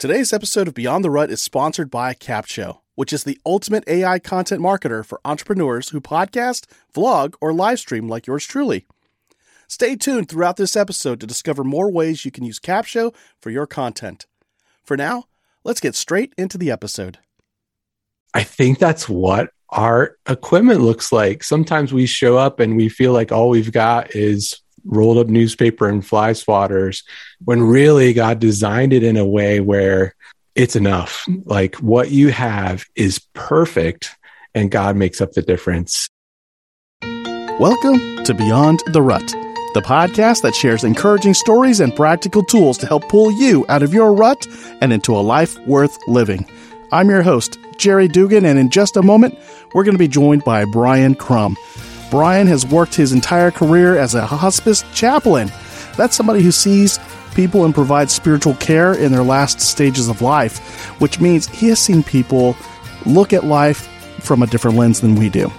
Today's episode of Beyond the Rut is sponsored by Capsho, which is the ultimate AI content marketer for entrepreneurs who podcast, vlog, or live stream like yours truly. Stay tuned throughout this episode to discover more ways you can use Capsho for your content. For now, let's get straight into the episode. I think that's what our equipment looks like. Sometimes we show up and we feel like all we've got is rolled up newspaper and fly swatters when really God designed it in a way where it's enough. Like what you have is perfect and God makes up the difference. Welcome to Beyond the Rut, the podcast that shares encouraging stories and practical tools to help pull you out of your rut and into a life worth living. I'm your host, Jerry Dugan, and in just a moment, we're going to be joined by Bryan Crum. Bryan has worked his entire career as a hospice chaplain. That's somebody who sees people and provides spiritual care in their last stages of life, which means he has seen people look at life from a different lens than we do.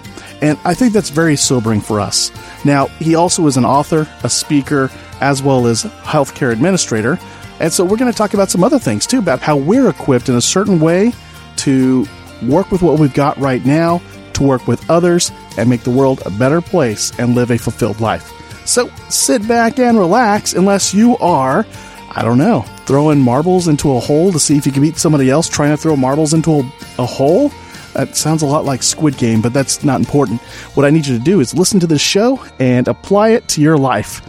And I think that's very sobering for us. Now, he also is an author, a speaker, as well as healthcare administrator. And so we're going to talk about some other things too, about how we're equipped in a certain way to work with what we've got right now to work with others and make the world a better place and live a fulfilled life. So sit back and relax unless you are, I don't know, throwing marbles into a hole to see if you can beat somebody else trying to throw marbles into a, a hole. That sounds a lot like Squid Game, but that's not important. What I need you to do is listen to this show and apply it to your life.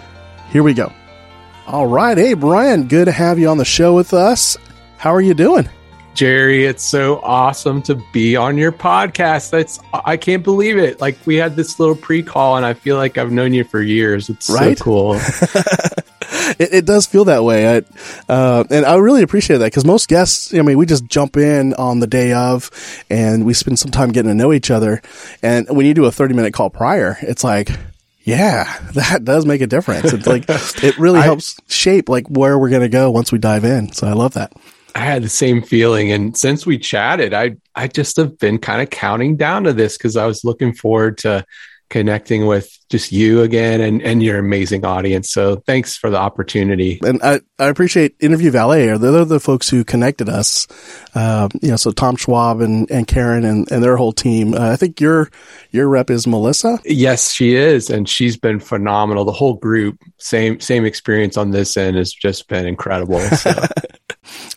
Here we go. All right. Hey, Bryan, good to have you on the show with us. How are you doing? Jerry, it's so awesome to be on your podcast. That's I can't believe it. Like we had this little pre-call, and I feel like I've known you for years. It's right? so cool. it, it, does feel that way, I, uh, and I really appreciate that because most guests, I mean, we just jump in on the day of, and we spend some time getting to know each other. And when you do a thirty-minute call prior, it's like. Yeah, that does make a difference. It's like it really helps shape like where we're going to go once we dive in. So I love that. I had the same feeling. And since we chatted, I I just have been kind of counting down to this because I was looking forward to connecting with just you again and, and your amazing audience. So thanks for the opportunity. And I, I appreciate Interview Valet. They're the folks who connected us. Um, you know, so Tom Schwab and, and Karen and, and their whole team. Uh, I think your, your rep is Melissa. Yes, she is. And she's been phenomenal. The whole group, same, same experience on this end has just been incredible. So.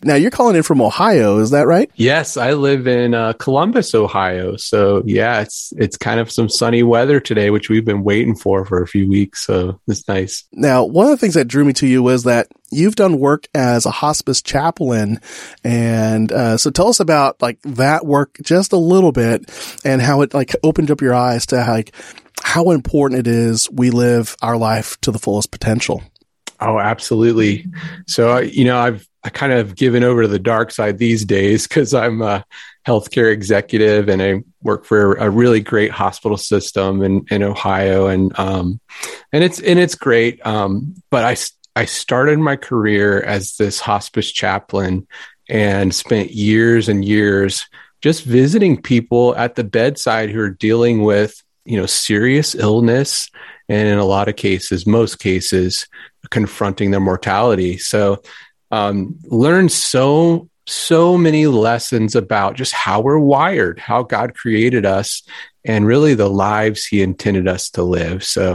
Now you're calling in from Ohio, is that right? Yes, I live in uh, Columbus, Ohio. So yeah, it's it's kind of some sunny weather today, which we've been waiting for for a few weeks. So it's nice. Now, one of the things that drew me to you was that you've done work as a hospice chaplain, and uh, so tell us about like that work just a little bit and how it like opened up your eyes to like how important it is we live our life to the fullest potential. Oh, absolutely. So, you know, I've I kind of given over to the dark side these days because I'm a healthcare executive and I work for a really great hospital system in, in Ohio and um, and it's and it's great. Um, but I I started my career as this hospice chaplain and spent years and years just visiting people at the bedside who are dealing with you know serious illness and in a lot of cases most cases confronting their mortality so um, learn so so many lessons about just how we're wired, how God created us, and really the lives He intended us to live. So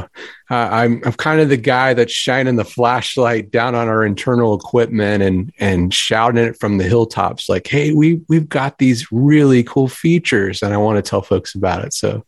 uh, I'm I'm kind of the guy that's shining the flashlight down on our internal equipment and and shouting it from the hilltops, like, "Hey, we we've got these really cool features, and I want to tell folks about it." So,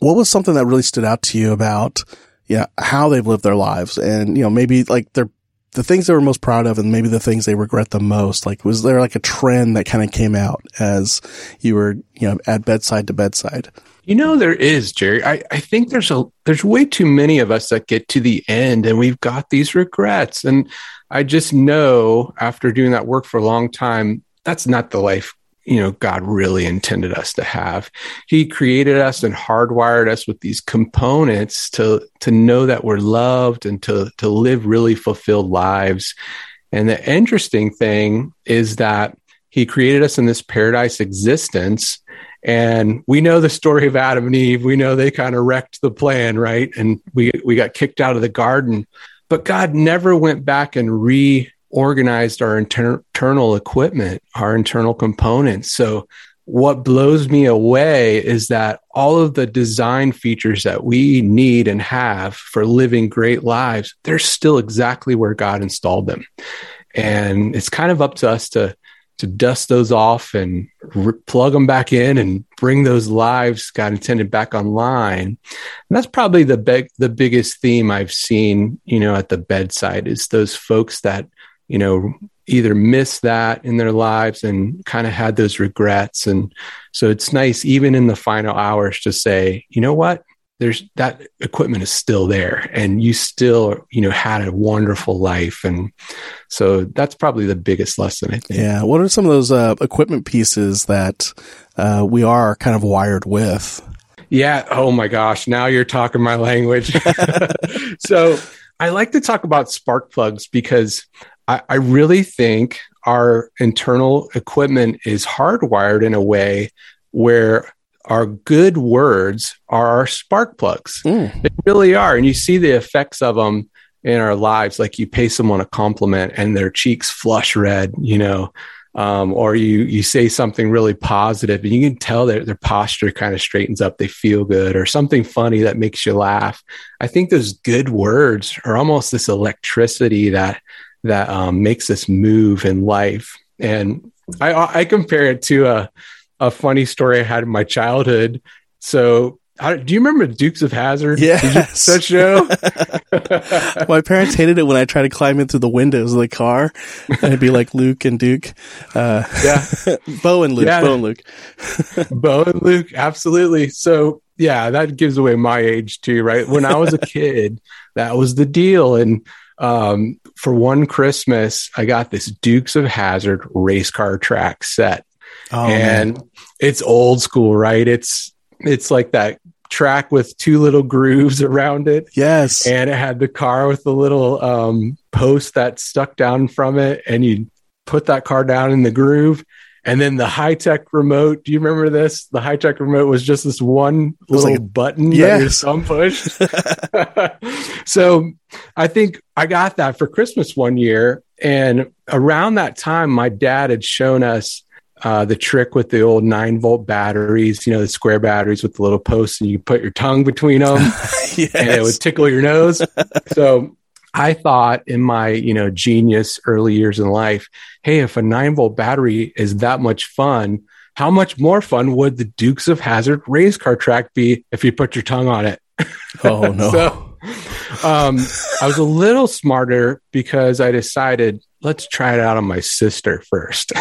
what was something that really stood out to you about? Yeah, how they've lived their lives, and you know, maybe like their the things they were most proud of and maybe the things they regret the most? Like, was there like a trend that kind of came out as you were, you know, at bedside to bedside? You know, there is, Jerry. I, I think there's a, there's way too many of us that get to the end and we've got these regrets. And I just know after doing that work for a long time, that's not the life you know god really intended us to have. He created us and hardwired us with these components to to know that we're loved and to to live really fulfilled lives. And the interesting thing is that he created us in this paradise existence and we know the story of adam and eve. We know they kind of wrecked the plan right? And we we got kicked out of the garden. But god never went back and re organized our inter- internal equipment, our internal components. So what blows me away is that all of the design features that we need and have for living great lives, they're still exactly where God installed them. And it's kind of up to us to to dust those off and re- plug them back in and bring those lives God intended back online. And that's probably the big, the biggest theme I've seen, you know, at the bedside is those folks that, you know, either missed that in their lives and kind of had those regrets. And so it's nice, even in the final hours, to say, you know what? there's that equipment is still there and you still you know had a wonderful life. And so that's probably the biggest lesson i think. Yeah. What are some of those uh, equipment pieces that uh, we are kind of wired with? Yeah. Oh my gosh. Now you're talking my language. So i like to talk about spark plugs because I, I really think our internal equipment is hardwired in a way where our good words are our spark plugs. Mm. They really are. And you see the effects of them in our lives. Like you pay someone a compliment and their cheeks flush red, you know, um, or you, you say something really positive and you can tell that their posture kind of straightens up. They feel good or something funny that makes you laugh. I think those good words are almost this electricity that, that um, makes us move in life. And I, I compare it to a, a funny story I had in my childhood. So, how, do you remember Dukes of Hazzard? Yes, that show. my parents hated it when I tried to climb in through the windows of the car, and it'd be like Luke and Duke. Uh, yeah, Bo and Luke. Yeah. Bo and Luke. Bo and Luke. Absolutely. So yeah, that gives away my age too, right? When I was a kid, that was the deal, and um, for one Christmas, I got this Dukes of Hazzard race car track set. Oh, and man. it's old school, right? It's it's like that track with two little grooves around it. Yes. And it had the car with the little um, post that stuck down from it, and you put that car down in the groove. And then the high tech remote. Do you remember this? The high tech remote was just this one little like a, button yeah. that your thumb pushed. so I think I got that for Christmas one year. And around that time, my dad had shown us uh, the trick with the old nine volt batteries, you know, the square batteries with the little posts, and you put your tongue between them, yes. and it would tickle your nose. so I thought in my, you know, genius early years in life, hey, if a nine volt battery is that much fun, how much more fun would the Dukes of Hazzard race car track be if you put your tongue on it? Oh no. so, um, I was a little smarter because I decided let's try it out on my sister first.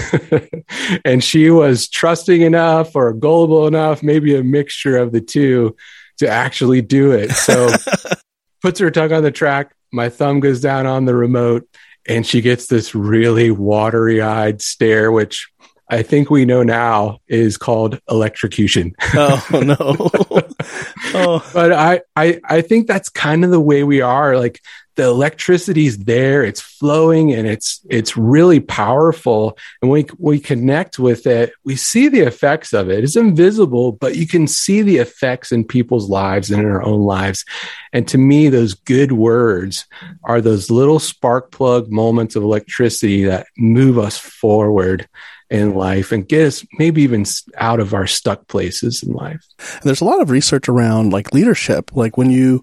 and she was trusting enough or gullible enough, maybe a mixture of the two to actually do it. So puts her tongue on the track. My thumb goes down on the remote and she gets this really watery eyed stare, which I think we know now is called electrocution. Oh no. oh. But I, I I think that's kind of the way we are. Like the electricity's there, it's flowing and it's it's really powerful. And we we connect with it, we see the effects of it. It's invisible, but you can see the effects in people's lives and in our own lives. And to me, those good words are those little spark plug moments of electricity that move us forward in life and get us maybe even out of our stuck places in life. And there's a lot of research around like leadership, like when you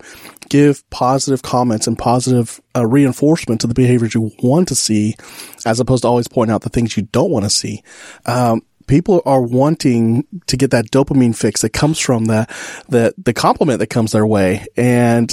give positive comments and positive uh, reinforcement to the behaviors you want to see, as opposed to always pointing out the things you don't want to see. Um, people are wanting to get that dopamine fix that comes from the, the, the compliment that comes their way. And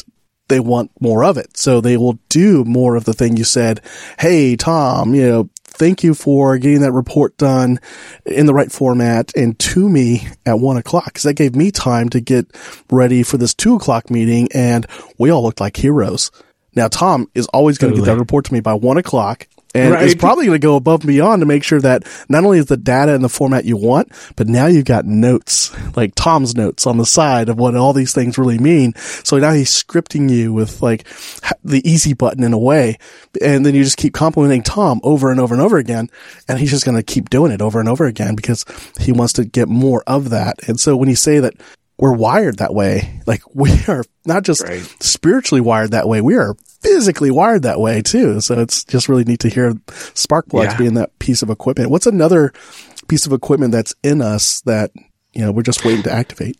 they want more of it. So they will do more of the thing you said. Hey, Tom, you know, thank you for getting that report done in the right format and to me at one o'clock because that gave me time to get ready for this two o'clock meeting and we all looked like heroes. Now, Tom is always going to totally. get that report to me by one o'clock and right. it's probably going to go above and beyond to make sure that not only is the data in the format you want, but now you've got notes, like Tom's notes on the side of what all these things really mean. So now he's scripting you with like the easy button in a way. And then you just keep complimenting Tom over and over and over again. And he's just going to keep doing it over and over again because he wants to get more of that. And so when you say that we're wired that way, like we are not just right. spiritually wired that way, we are physically wired that way too. So it's just really neat to hear spark plugs Yeah. being that piece of equipment. What's another piece of equipment that's in us that, you know, we're just waiting to activate?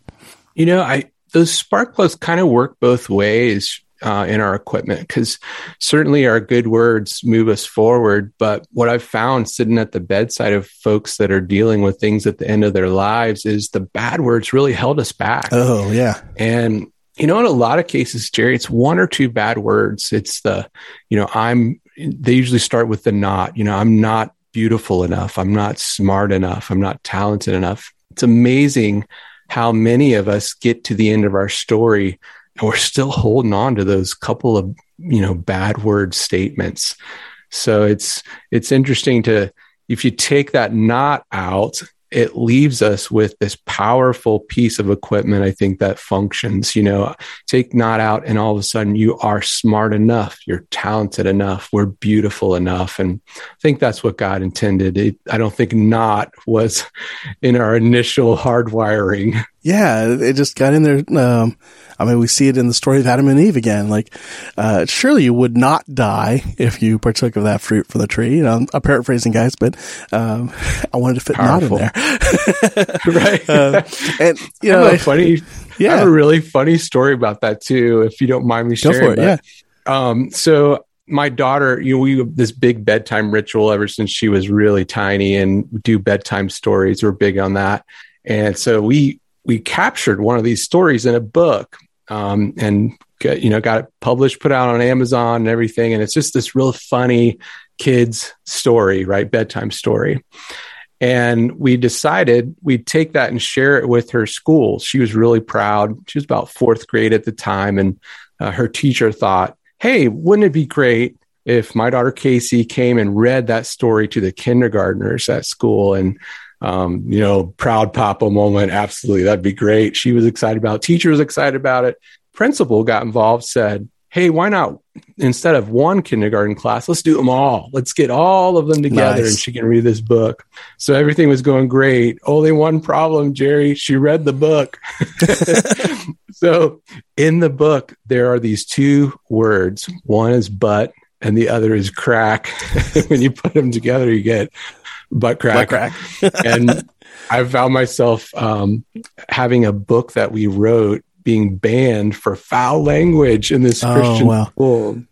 You know, I those spark plugs kind of work both ways uh, in our equipment because certainly our good words move us forward. But what I've found sitting at the bedside of folks that are dealing with things at the end of their lives is the bad words really held us back. Oh, yeah. And you know, in a lot of cases, Jerry, it's one or two bad words. It's the, you know, I'm. They usually start with the not. You know, I'm not beautiful enough. I'm not smart enough. I'm not talented enough. It's amazing how many of us get to the end of our story and we're still holding on to those couple of you know bad word statements. So it's it's interesting to if you take that not out, it leaves us with this powerful piece of equipment, I think, that functions. You know, take not out, and all of a sudden you are smart enough, you're talented enough, we're beautiful enough. And I think that's what God intended. It, I don't think not was in our initial hardwiring. Yeah, it just got in there. Um, I mean, we see it in the story of Adam and Eve again. Like, uh, surely you would not die if you partook of that fruit from the tree. You know, I'm paraphrasing, guys, but um, I wanted to fit Powerful. not in there. right. Uh, and you I know, a funny, I yeah, have a really funny story about that too, if you don't mind me go sharing. for it. but- Yeah, Um, so my daughter, you know, we have this big bedtime ritual ever since she was really tiny and do bedtime stories. We're big on that. And so we, we captured one of these stories in a book, um, and you know, got it published, put out on Amazon and everything. And it's just this real funny kids story, right? Bedtime story. And we decided we'd take that and share it with her school. She was really proud. She was about fourth grade at the time. And uh, her teacher thought, hey, wouldn't it be great if my daughter Casey came and read that story to the kindergartners at school? And, um, you know, proud papa moment. Absolutely. That'd be great. She was excited about it. Teacher was excited about it. Principal got involved, said, hey, why not instead of one kindergarten class, let's do them all. Let's get all of them together Nice. and she can read this book. So everything was going great. Only one problem, Jerry. She read the book. so in the book, there are these two words. One is butt and the other is crack. when you put them together, you get butt crack. Butt crack. and I found myself um, having a book that we wrote being banned for foul language in this Oh, Christian wow. school.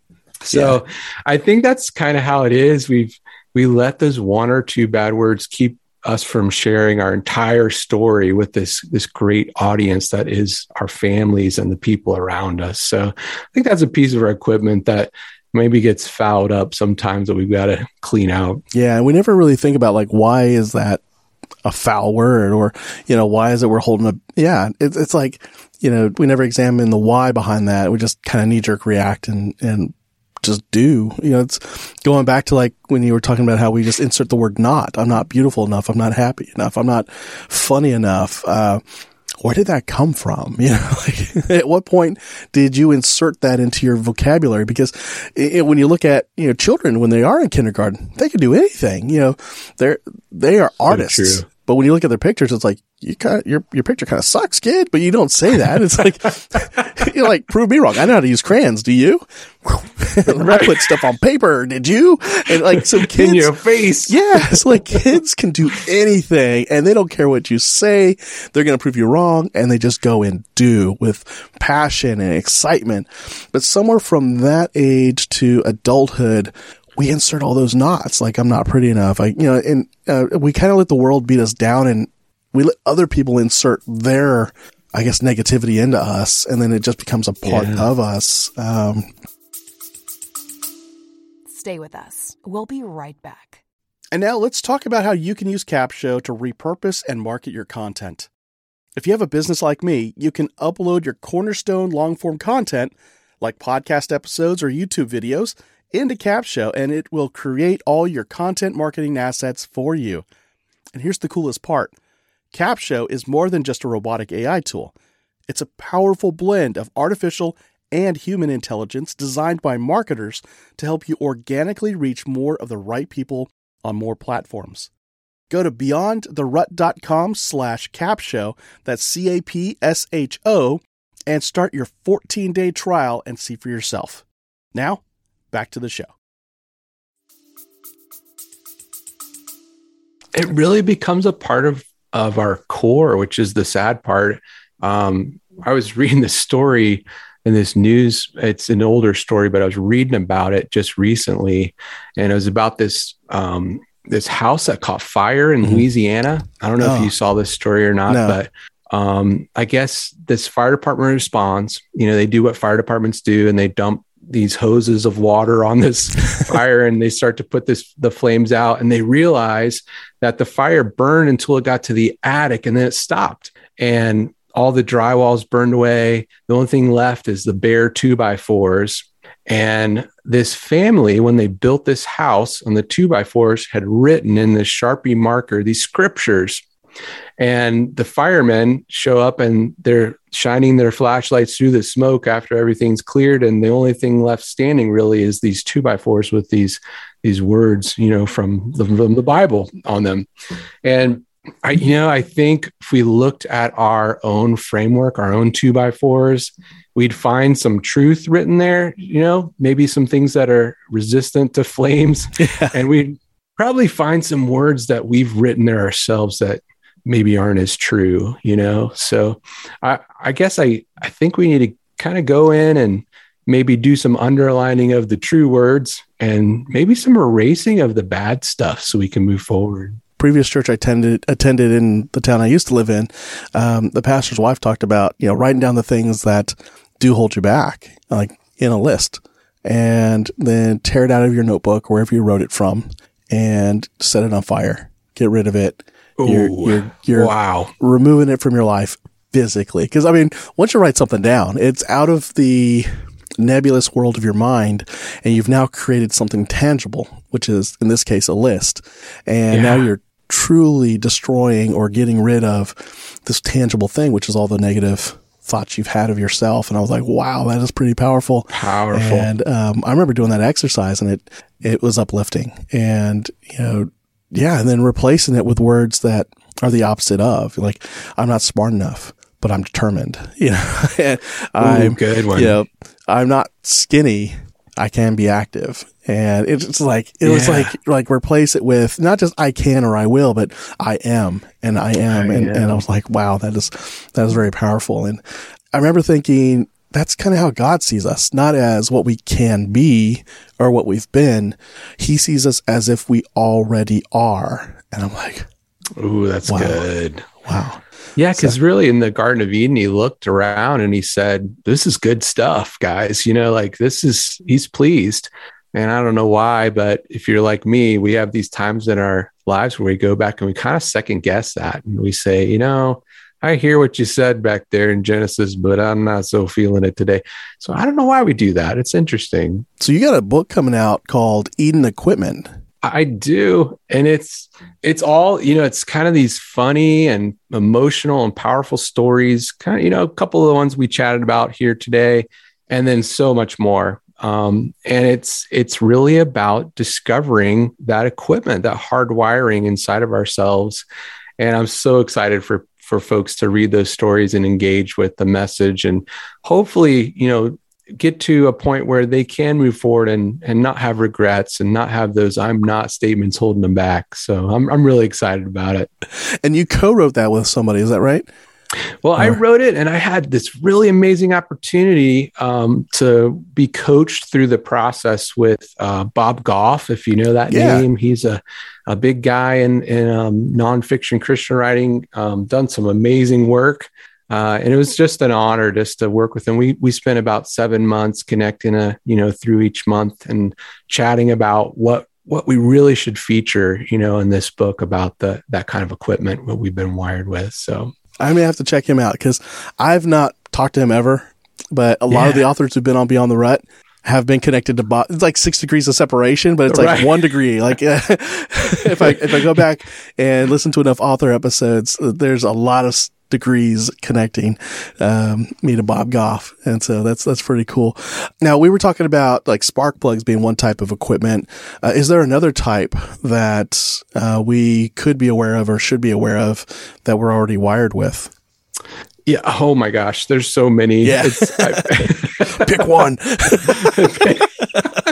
So I think that's kind of how it is. We've we let those one or two bad words keep us from sharing our entire story with this this great audience that is our families and the people around us. So I think that's a piece of our equipment that maybe gets fouled up sometimes that we've got to clean out. Yeah, we never really think about like why is that a foul word or you know why is it we're holding a yeah it's it's like you know we never examine the why behind that. We just kind of knee jerk react and and just do. You know it's going back to like when you were talking about how we just insert the word not. I'm not beautiful enough. I'm not happy enough. I'm not funny enough. Uh where did that come from? You know, like, at what point did you insert that into your vocabulary? Because it, when you look at, you know, children, when they are in kindergarten, they can do anything, you know, they're, they are artists. But when you look at their pictures, it's like, you kind of, your, your picture kind of sucks, kid, but you don't say that. It's like, you're like, prove me wrong. I know how to use crayons. Do you? I put stuff on paper. Did you? And like, so kids, In your face. yeah, it's like kids can do anything and they don't care what you say. They're going to prove you wrong and they just go and do with passion and excitement. But somewhere from that age to adulthood, we insert all those knots. Like I'm not pretty enough. I, you know, and uh, we kind of let the world beat us down and we let other people insert their, I guess, negativity into us. And then it just becomes a part Yeah. of us. Um, Stay with us. We'll be right back. And now let's talk about how you can use Capsho to repurpose and market your content. If you have a business like me, you can upload your cornerstone long form content, like podcast episodes or YouTube videos, into Capsho and it will create all your content marketing assets for you. And here's the coolest part Capsho is more than just a robotic AI tool, it's a powerful blend of artificial and human intelligence designed by marketers to help you organically reach more of the right people on more platforms. Go to beyondtherut.com slash capsho, that's C-A-P-S-H-O, and start your 14-day trial and see for yourself. Now, back to the show. It really becomes a part of of our core, which is the sad part. Um, I was reading this story in this news. It's an older story, but I was reading about it just recently, and it was about this um, this house that caught fire in mm-hmm. Louisiana. I don't know oh. if you saw this story or not, no. but um, I guess this fire department responds. You know, they do what fire departments do, and they dump these hoses of water on this fire and they start to put this the flames out and they realize that the fire burned until it got to the attic and then it stopped. And all the drywall's burned away. The only thing left is the bare two by fours and this family when they built this house on the two by fours had written in this sharpie marker these scriptures and the firemen show up and they're shining their flashlights through the smoke after everything's cleared. And the only thing left standing really is these two by fours with these, these words, you know, from the, from the Bible on them. And I, you know, I think if we looked at our own framework, our own two by fours, we'd find some truth written there, you know, maybe some things that are resistant to flames. Yeah. And we'd probably find some words that we've written there ourselves that maybe aren't as true, you know? So I, I guess I, I think we need to kind of go in and maybe do some underlining of the true words and maybe some erasing of the bad stuff so we can move forward. Previous church I attended attended in the town I used to live in, um, the pastor's wife talked about you know writing down the things that do hold you back, like in a list, and then tear it out of your notebook wherever you wrote it from, and set it on fire, get rid of it, Ooh, you're, you're, you're wow. removing it from your life physically. Cause I mean, once you write something down, it's out of the nebulous world of your mind and you've now created something tangible, which is in this case a list. And yeah. now you're truly destroying or getting rid of this tangible thing, which is all the negative thoughts you've had of yourself. And I was like, wow, that is pretty powerful. Powerful. And um, I remember doing that exercise and it, it was uplifting. And, you know, yeah, and then replacing it with words that are the opposite of like I'm not smart enough, but I'm determined. You know, I'm Ooh, good one. You know, I'm not skinny. I can be active, and it's like it yeah. was like like replace it with not just I can or I will, but I am and I am, I and, am. and I was like, wow, that is that is very powerful. And I remember thinking, that's kind of how God sees us, not as what we can be or what we've been. He sees us as if we already are. And I'm like, Ooh, that's wow. good. Wow. Yeah, because so, really in the Garden of Eden, he looked around and he said, This is good stuff, guys. You know, like this is, he's pleased. And I don't know why, but if you're like me, we have these times in our lives where we go back and we kind of second guess that. And we say, you know, I hear what you said back there in Genesis, but I'm not so feeling it today. So I don't know why we do that. It's interesting. So you got a book coming out called Eden Equipment. I do. And it's it's all, you know, it's kind of these funny and emotional and powerful stories, kind of, you know, a couple of the ones we chatted about here today, and then so much more. Um, and it's it's really about discovering that equipment, that hardwiring inside of ourselves. And I'm so excited for for folks to read those stories and engage with the message and hopefully you know get to a point where they can move forward and and not have regrets and not have those I'm not statements holding them back. So I'm I'm really excited about it. And you co-wrote that with somebody, is that right? Well, or? I wrote it and I had this really amazing opportunity um, to be coached through the process with uh, Bob Goff. If you know that yeah. name, he's a a big guy in, in um, nonfiction Christian writing, um, done some amazing work. Uh, and it was just an honor just to work with him. We we spent about seven months connecting, a, uh, you know, through each month and chatting about what what we really should feature, you know, in this book about the that kind of equipment what we've been wired with. So I may have to check him out because I've not talked to him ever, but a lot yeah. of the authors who've been on Beyond the Rut have been connected to Bob. It's like six degrees of separation, but it's like right. one degree. Like if I if I go back and listen to enough author episodes, there's a lot of degrees connecting um, me to Bob Goff, and so that's that's pretty cool. Now we were talking about like spark plugs being one type of equipment. Uh, is there another type that uh, we could be aware of or should be aware of that we're already wired with? Yeah. Oh my gosh. There's so many. Yeah. Pick one.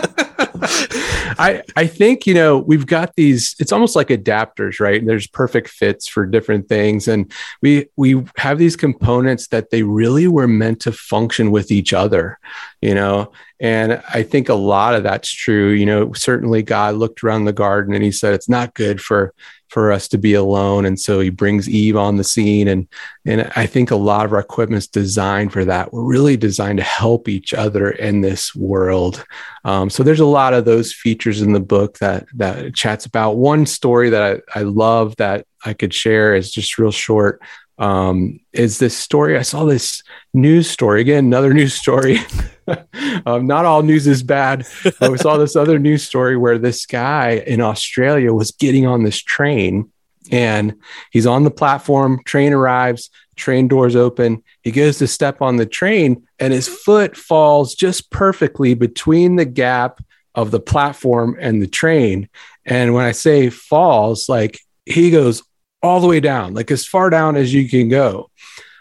I I think you know we've got these. It's almost like adapters, right? There's perfect fits for different things, and we we have these components that they really were meant to function with each other, you know. And I think a lot of that's true. You know, certainly God looked around the garden and He said it's not good for for us to be alone. And so he brings Eve on the scene. And, and I think a lot of our equipment's designed for that. We're really designed to help each other in this world. Um, so there's a lot of those features in the book that, that chats about. One story that I, I love that I could share is just real short. Um, is this story? I saw this news story again, another news story. um, not all news is bad. We saw this other news story where this guy in Australia was getting on this train and he's on the platform. Train arrives, train doors open. He goes to step on the train and his foot falls just perfectly between the gap of the platform and the train. And when I say falls, like he goes all the way down, like as far down as you can go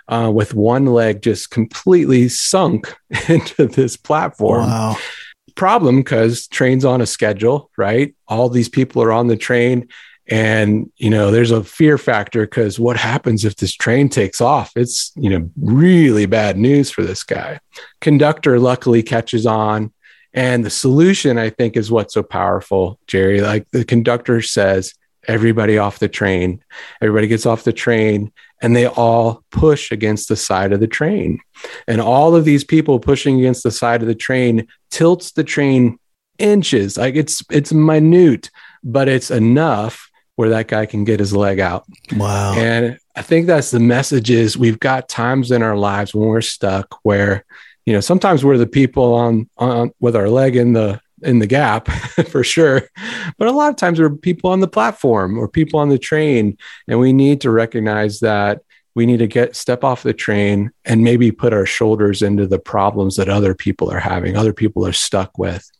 uh, with one leg just completely sunk into this platform. Wow. Problem because train's on a schedule, right? All these people are on the train. And, you know, there's a fear factor because what happens if this train takes off? It's, you know, really bad news for this guy. Conductor luckily catches on. And the solution, I think, is what's so powerful, Jerry. Like the conductor says, everybody off the train. Everybody gets off the train and they all push against the side of the train. And all of these people pushing against the side of the train tilts the train inches. Like it's it's minute, but it's enough where that guy can get his leg out. Wow. And I think that's the message is we've got times in our lives when we're stuck where you know sometimes we're the people on on with our leg in the in the gap for sure. But a lot of times we're people on the platform or people on the train, and we need to recognize that we need to get step off the train and maybe put our shoulders into the problems that other people are having, other people are stuck with.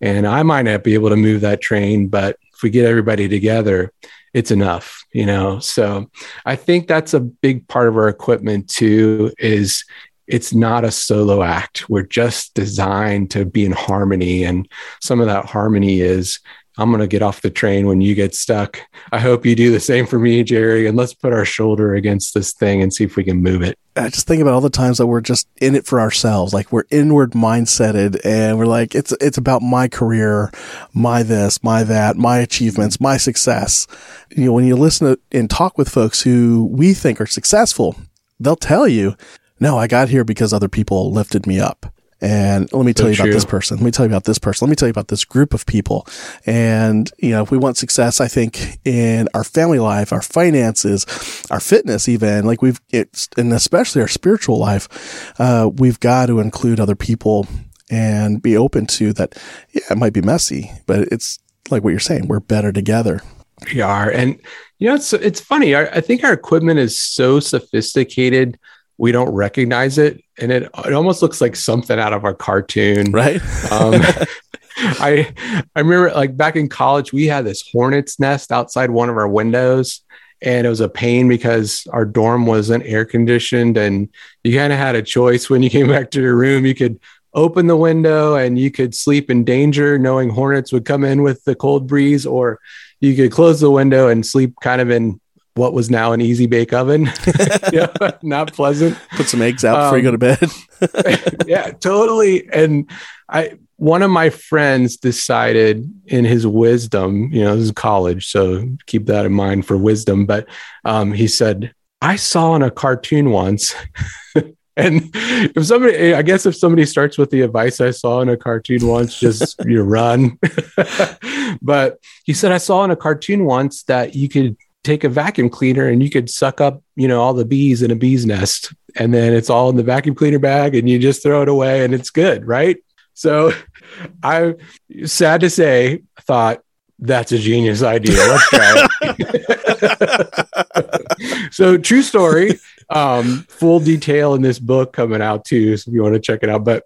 And I might not be able to move that train, but if we get everybody together, it's enough, you know. So I think that's a big part of our equipment too, is it's not a solo act. We're just designed to be in harmony. And some of that harmony is I'm going to get off the train when you get stuck. I hope you do the same for me, Jerry. And let's put our shoulder against this thing and see if we can move it. I just think about all the times that we're just in it for ourselves. Like we're inward mindseted and we're like, it's, it's about my career, my this, my that, my achievements, my success. You know, when you listen to and talk with folks who we think are successful, they'll tell you no, I got here because other people lifted me up. And let me tell so you about this person. Let me tell you about this person. Let me tell you about this group of people. And, you know, if we want success, I think in our family life, our finances, our fitness, even like we've, it's, and especially our spiritual life, uh, we've got to include other people and be open to that. Yeah, it might be messy, but it's like what you're saying. We're better together. We are. And, you know, it's, it's funny. I, I think our equipment is so sophisticated we don't recognize it. And it, it almost looks like something out of our cartoon. Right. Um, i i remember like back in college we had this hornet's nest outside one of our windows. And it was a pain because our dorm wasn't air conditioned. And you kind of had a choice when you came back to your room. You could open the window and you could sleep in danger knowing hornets would come in with the cold breeze or you could close the window and sleep kind of in what was now an easy bake oven. yeah, not pleasant. Put some eggs out um, before you go to bed. yeah, totally. And I, one of my friends decided in his wisdom, you know, this is college, so keep that in mind for wisdom. But um, he said, I saw in a cartoon once. and if somebody, I guess if somebody starts with the advice I saw in a cartoon once, just you run. but he said, I saw in a cartoon once that you could take a vacuum cleaner and you could suck up, you know, all the bees in a bee's nest and then it's all in the vacuum cleaner bag and you just throw it away and it's good, right? So I sad to say thought that's a genius idea. Let's try it. so true story. Um, full detail in this book coming out too. So if you want to check it out, but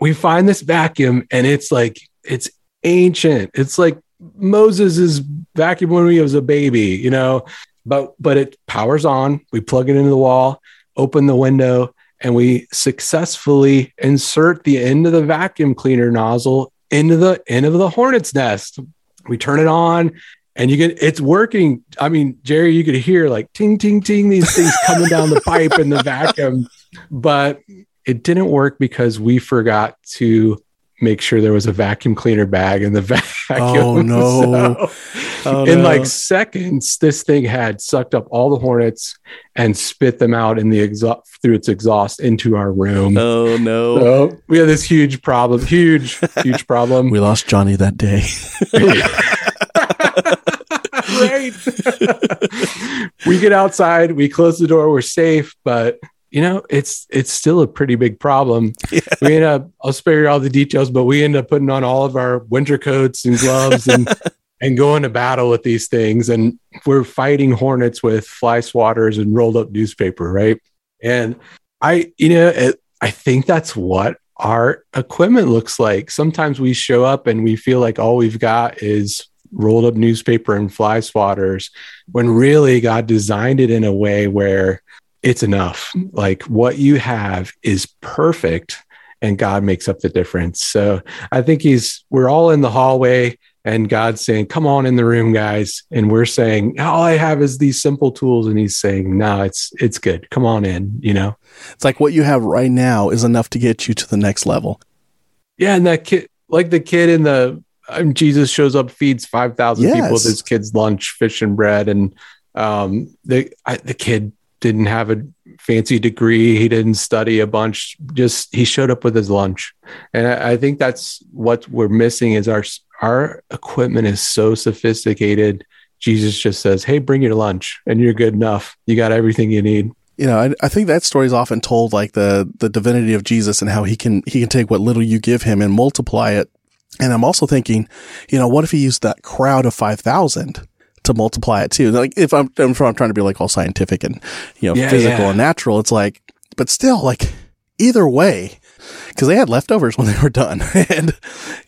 we find this vacuum and it's like, it's ancient. It's like Moses is vacuum when he was a baby, you know, but but it powers on. We plug it into the wall. open the window, and we successfully insert the end of the vacuum cleaner nozzle into the end of the hornet's nest. We turn it on and you get it's working. I mean, Jerry, you could hear like ting ting ting these things coming down the pipe in the vacuum, but it didn't work because we forgot to make sure there was a vacuum cleaner bag in the vacuum. Oh no! So, oh, in no. like seconds, this thing had sucked up all the hornets and spit them out in the exhaust through its exhaust into our room. Oh no! So we had this huge problem, huge, huge problem. we lost Johnny that day. right. we get outside, we close the door, we're safe, but you know, it's it's still a pretty big problem. Yeah. We end up I'll spare you all the details, but we end up putting on all of our winter coats and gloves and and going to battle with these things. And we're fighting hornets with fly swatters and rolled up newspaper, right? And I, you know, it, I think that's what our equipment looks like. Sometimes we show up and we feel like all we've got is rolled up newspaper and fly swatters when really God designed it in a way where it's enough. Like what you have is perfect and God makes up the difference. So I think he's, we're all in the hallway and God's saying, come on in the room, guys. And we're saying, all I have is these simple tools. And he's saying, no, it's, it's good. Come on in, you know? It's like what you have right now is enough to get you to the next level. Yeah. And that kid, like the kid in the, um, Jesus shows up, feeds 5,000 yes. people with his kid's lunch, fish and bread. And um, the, I, the kid didn't have a fancy degree. He didn't study a bunch. Just he showed up with his lunch, and I, I, think that's what we're missing. Is our our equipment is so sophisticated. Jesus just says, "Hey, bring your lunch, and you're good enough. You got everything you need." You know, I, I think that story is often told like the the divinity of Jesus and how he can he can take what little you give him and multiply it. And I'm also thinking, you know, what if he used that crowd of five thousand? To multiply it too. Like if I'm, if I'm trying to be like all scientific and, you know, yeah, physical yeah. and natural, it's like, but still like either way, because they had leftovers when they were done. and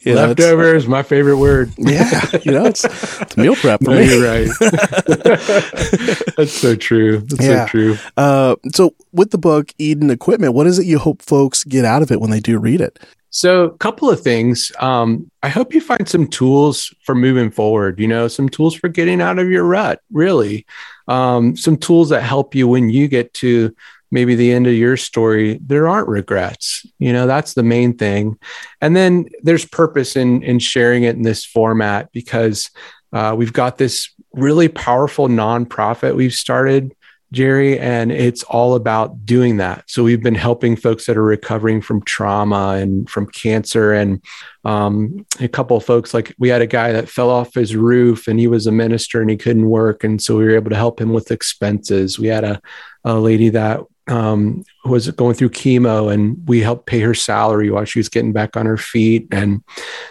you know, leftovers, my favorite word. Yeah, you know, it's, it's meal prep for no, me. You're right. That's so true. That's yeah. so true. Uh, so with the book Eden Equipment, what is it you hope folks get out of it when they do read it? So, a couple of things. Um, I hope you find some tools for moving forward, you know, some tools for getting out of your rut, really. Um, some tools that help you when you get to maybe the end of your story. There aren't regrets, you know, that's the main thing. And then there's purpose in, in sharing it in this format because uh, we've got this really powerful nonprofit we've started Jerry, and it's all about doing that. So we've been helping folks that are recovering from trauma and from cancer, and um, a couple of folks like we had a guy that fell off his roof, and he was a minister and he couldn't work, and so we were able to help him with expenses. We had a, a lady that um, was going through chemo and we helped pay her salary while she was getting back on her feet. And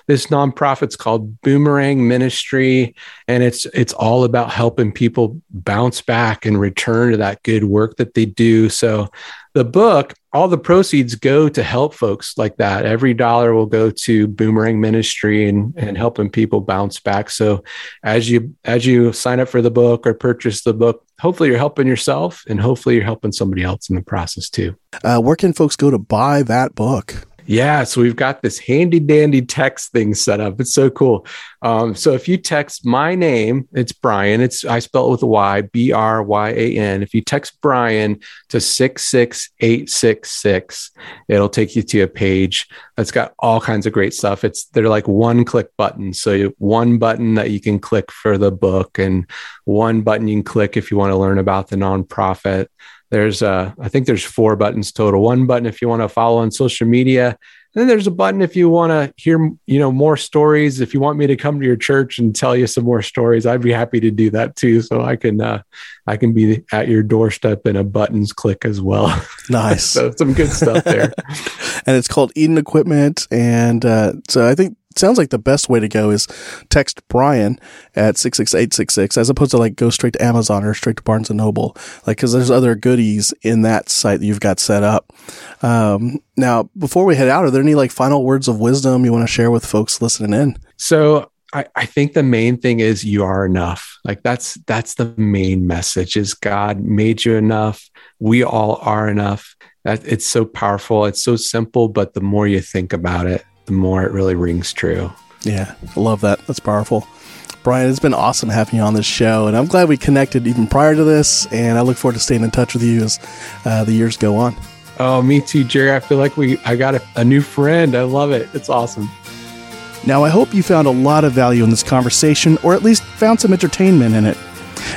this nonprofit's called Boomerang Ministry. And it's, it's all about helping people bounce back and return to that good work that they do. So the book, all the proceeds go to help folks like that. Every dollar will go to Boomerang Ministry and, and helping people bounce back. So as you as you sign up for the book or purchase the book, hopefully you're helping yourself and hopefully you're helping somebody else in the process too. Uh, where can folks go to buy that book? Yeah, so we've got this handy dandy text thing set up. It's so cool. Um, so if you text my name, it's Bryan. It's I spell it with a Y, B R Y A N. If you text Bryan to six six eight six six, it'll take you to a page that's got all kinds of great stuff. It's they're like one click buttons. So one button that you can click for the book, and one button you can click if you want to learn about the nonprofit. There's, uh, I think there's four buttons total. One button if you want to follow on social media. And then there's a button if you want to hear, you know, more stories. If you want me to come to your church and tell you some more stories, I'd be happy to do that too. So I can, uh, I can be at your doorstep in a buttons click as well. Nice. so some good stuff there. and it's called Eden Equipment. And uh, so I think sounds like the best way to go is text Bryan at 66866 as opposed to like go straight to Amazon or straight to Barnes and Noble. Like, cause there's other goodies in that site that you've got set up. Um, now, before we head out, are there any like final words of wisdom you want to share with folks listening in? So I, I think the main thing is you are enough. Like that's that's the main message is God made you enough. We all are enough. That it's so powerful. It's so simple, but the more you think about it, the more it really rings true. Yeah, I love that. That's powerful. Bryan, it's been awesome having you on this show, and I'm glad we connected even prior to this. And I look forward to staying in touch with you as uh, the years go on. Oh, me too, Jerry. I feel like we I got a, a new friend. I love it. It's awesome. Now, I hope you found a lot of value in this conversation, or at least found some entertainment in it.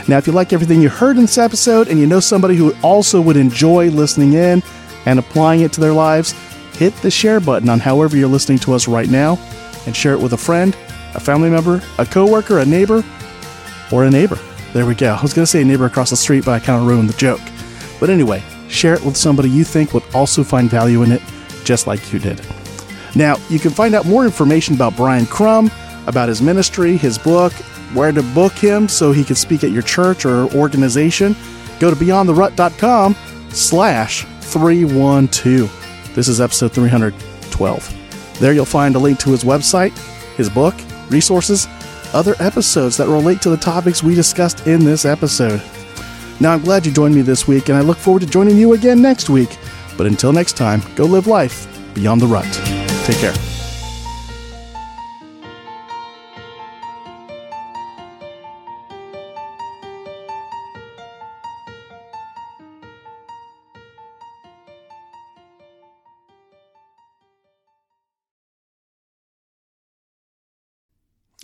Now, if you like everything you heard in this episode and you know somebody who also would enjoy listening in and applying it to their lives, hit the share button on however you're listening to us right now and share it with a friend, a family member, a coworker, a neighbor, or a neighbor. There we go. I was going to say a neighbor across the street, but I kind of ruined the joke. But anyway, share it with somebody you think would also find value in it, just like you did. Now, you can find out more information about Bryan Crum, about his ministry, his book, where to book him so he can speak at your church or organization. Go to beyondtherut.com slash 312. This is episode 312. There you'll find a link to his website, his book, resources, other episodes that relate to the topics we discussed in this episode. Now, I'm glad you joined me this week, and I look forward to joining you again next week. But until next time, go live life beyond the rut. Take care.